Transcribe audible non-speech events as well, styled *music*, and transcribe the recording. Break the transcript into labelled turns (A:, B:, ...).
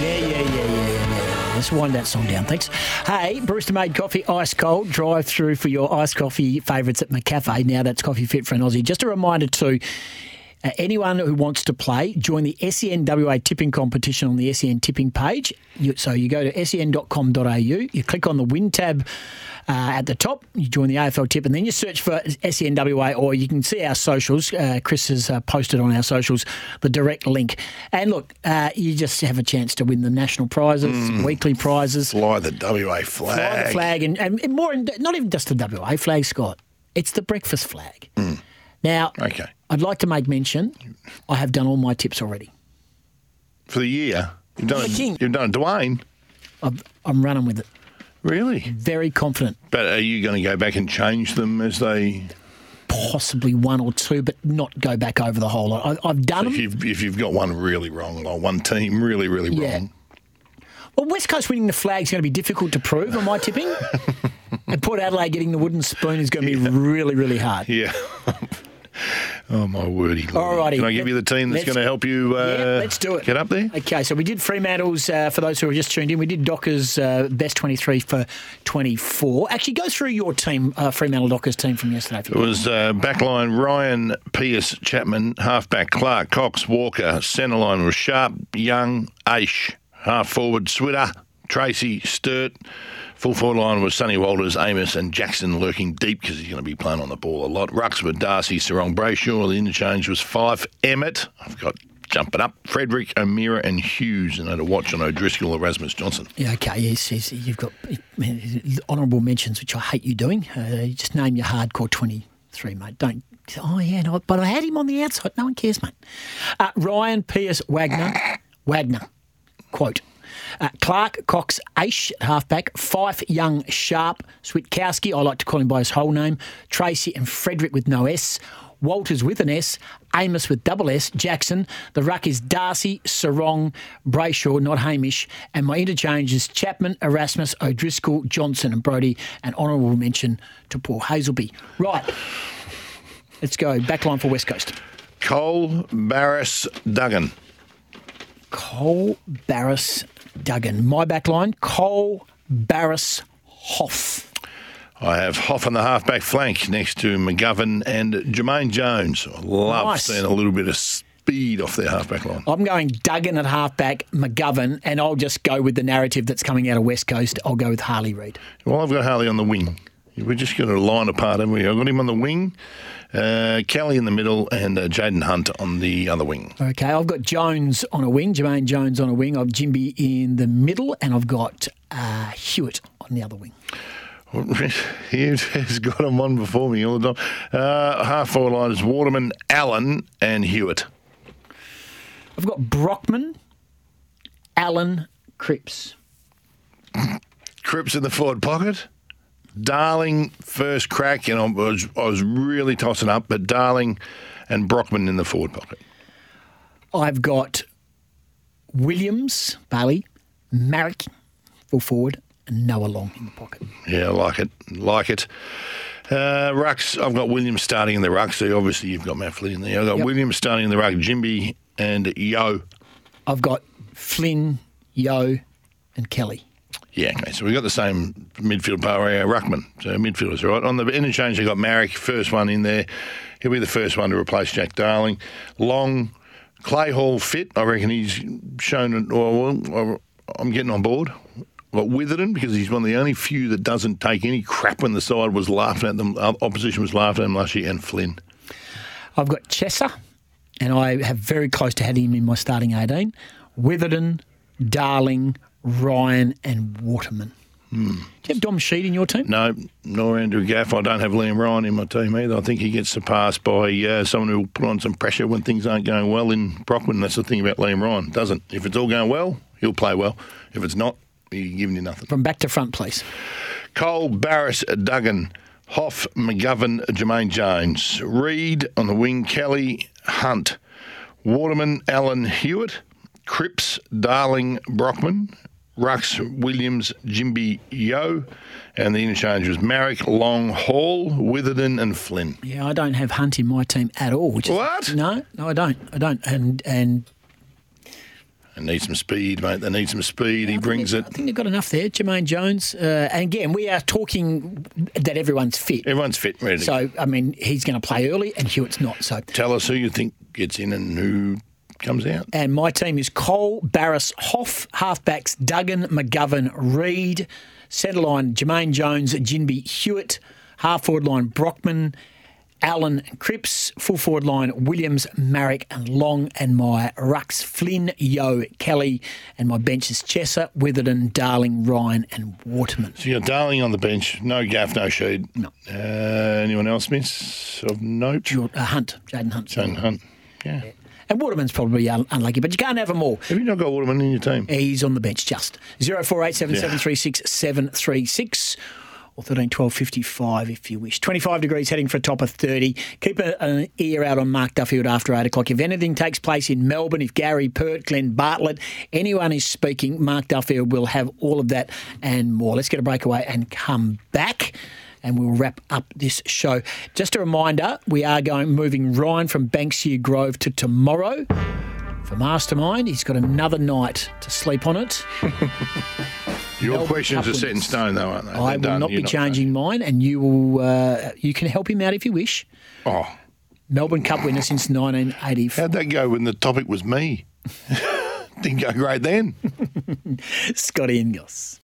A: Yeah, yeah, yeah, yeah, yeah. Let's wind that song down, thanks. Hey, Brewster made coffee ice cold. Drive through for your iced coffee favourites at McCafe. Now that's coffee fit for an Aussie. Just a reminder too. Uh, anyone who wants to play, join the SENWA tipping competition on the SEN tipping page. You, so you go to sen.com.au, you click on the win tab uh, at the top, you join the AFL tip, and then you search for SENWA, or you can see our socials. Uh, Chris has uh, posted on our socials the direct link. And look, uh, you just have a chance to win the national prizes, weekly prizes.
B: Fly the WA
A: Fly
B: flag.
A: the flag, and, and more, not even just the WA flag, Scott. It's the breakfast flag. Now,
B: Okay.
A: I'd like to make mention I have done all my tips already.
B: For the year. You've done it.
A: King.
B: You've done it, Dwayne.
A: I've, I'm running with it.
B: Really?
A: Very confident.
B: But are you going to go back and change them as they?
A: Possibly one or two, but not go back over the whole lot. I, I've done
B: If you've if you've got one really wrong, or one team really really
A: Yeah.
B: wrong,
A: Well, West Coast winning the flag is going to be difficult to prove. Am I tipping? *laughs* and Port Adelaide getting the wooden spoon is going to be really, really hard.
B: yeah. *laughs* oh my wordy. lord.
A: Alrighty.
B: Can I give you the team that's going to help you? Uh,
A: yeah, let's do it.
B: Get up there.
A: Okay, so we did Fremantle's, uh, for those who are just tuned in, we did Docker's uh, best 23 for 24. Actually, go through your team, uh, Fremantle Dockers team from yesterday.
B: It was uh, backline Ryan, Pearce, Chapman, halfback Clark, Cox, Walker. Centre line was Sharp, Young, Aish. Half forward Switter, Treacy, Sturt. Full forward line was Sonny Walters, Amiss, and Jackson lurking deep because he's going to be playing on the ball a lot. Rucks were Darcy, Serong, Brayshaw. The interchange was five. Emmett, I've got jumping up. Frederick, O'Meara, and Hughes, and had a watch on O'Driscoll, Erasmus Johnson.
A: Yeah, okay, yes, yes, you've got honourable mentions, which I hate you doing. Uh, just name your hardcore 23, mate. Don't, oh, yeah, no, but I had him on the outside. No one cares, mate. Uh, Ryan Pearce Wagner, Wagner, quote. Uh, Clark, Cox, Aish halfback, Fyfe, Young, Sharp, Switkowski, I like to call him by his whole name, Treacy and Frederick with no S, Walters with an S, Amiss with double S, Jackson. The ruck is Darcy, Serong, Brayshaw, not Hamish. And my interchange is Chapman, Erasmus, O'Driscoll, Johnson, and Brodie. An honourable mention to Paul Hazelby. Right. Let's go. Backline for West Coast.
B: Cole, Barrass, Duggan.
A: Cole, Barrass, Duggan. My backline, Cole, Barrass, Hoff.
B: I have Hoff on the halfback flank next to McGovern and Jamaine Jones. I love
A: Nice.
B: seeing a little bit of speed off their halfback line.
A: I'm going Duggan at halfback, McGovern, and I'll just go with the narrative that's coming out of West Coast. I'll go with Harley Reid.
B: Well, I've got Harley on the wing. We're just going to line apart, haven't we? I've got him on the wing, uh, Kelly in the middle, and uh, Jayden Hunt on the other wing.
A: Okay, I've got Jones on a wing, Jamaine Jones on a wing. I've Ginbey in the middle, and I've got uh, Hewett on the other wing. *laughs*
B: He's got him on before me all the time. Uh, half forward line is Waterman, Allen, and Hewett.
A: I've got Brockman, Allen, Cripps. *laughs*
B: Cripps in the forward pocket. Darling first crack, and I was I was really tossing up, but Darling and Brockman in the forward pocket.
A: I've got Williams, Bailey, Maric, full forward, and Noah Long in the pocket.
B: Yeah, I like it. Like it. Uh, rucks, I've got Williams starting in the ruck. So obviously you've got Matt Flynn in there. I've got
A: Yep.
B: Williams starting in the ruck, Ginbey and Yeo.
A: I've got Flynn, Yeo, and Kelly.
B: Yeah, okay. So we've got the same midfield power, uh, Ruckman. So midfielders, right? On the interchange, they've got Maric, first one in there. He'll be the first one to replace Jack Darling. Long, Clay Hall fit. I reckon he's shown it. Well, I'm getting on board. like Witherden because he's one of the only few that doesn't take any crap when the side was laughing at them. uh, Opposition was laughing at him last year, and Flynn.
A: I've got Chesser, and I have very close to having him in my starting 18. Witherden, Darling, Ryan, and Waterman. Do you have Dom Sheed in your team?
B: No, nor Andrew Gaff. I don't have Liam Ryan in my team either. I think he gets surpassed by uh, someone who will put on some pressure when things aren't going well in Brockman. That's the thing about Liam Ryan. Doesn't. If it's all going well, he'll play well. If it's not, he's giving you nothing.
A: From back to front, please.
B: Cole, Barrass, Duggan, Hoff, McGovern, Jamaine Jones, Reid on the wing, Kelly, Hunt, Waterman, Allen, Hewett, Cripps, Darling, Brockman, Rux, Williams, Ginbey, Yeo, and the interchange was Maric, Long, Hall, Witherden, and Flynn.
A: Yeah, I don't have Hunt in my team at all. Which is,
B: What?
A: No, no, I don't. I don't. And and
B: They need some speed, mate. They need some speed. He brings it.
A: I think they've got enough there. Jamaine Jones. Uh, and again, we are talking that everyone's fit.
B: Everyone's fit, ready.
A: So I mean, he's going to play early, and Hewett's not. So
B: Tell us who you think gets in and who comes out.
A: And my team is Cole, Barrass, Hoff, halfbacks, Duggan, McGovern, Reid, centre line, Jamaine Jones, Ginbey, Hewett, half forward line, Brockman, Allen, Cripps, full forward line, Williams, Maric, and Long, and my rucks, Flynn, Yeo, Kelly, and my bench is Chesser, Witherden, Darling, Ryan, and Waterman.
B: So you got Darling on the bench. No gaff, no sheed.
A: No.
B: Uh, anyone else miss of note?
A: Jor- uh, Hunt, Jayden Hunt.
B: Jane Hunt. Yeah.
A: And Waterman's probably un- unlucky, but you can't have them all.
B: Have you not got Waterman in your team?
A: He's on the bench just. 0487736736 or 13 12 55 if you wish. 25 degrees heading for a top of 30. Keep a, an ear out on Mark Duffield after 8 o'clock. If anything takes place in Melbourne, if Gary Pert, Glenn Bartlett, anyone is speaking, Mark Duffield will have all of that and more. Let's get a breakaway and come back. And we'll wrap up this show. Just a reminder, we are going moving Ryan from Banksia Grove to tomorrow for Mastermind. He's got another night to sleep on it. *laughs*
B: Your
A: Melbourne
B: questions are
A: Cup
B: set in stone, though, aren't they?
A: I
B: They're
A: will
B: done.
A: not
B: You're
A: be changing mine, and you will. Uh, you can help him out if you wish.
B: Oh,
A: Melbourne Cup winner since 1984.
B: how'd that go when the topic was me? *laughs* *laughs* Didn't go great then.
A: Scotty Ingles.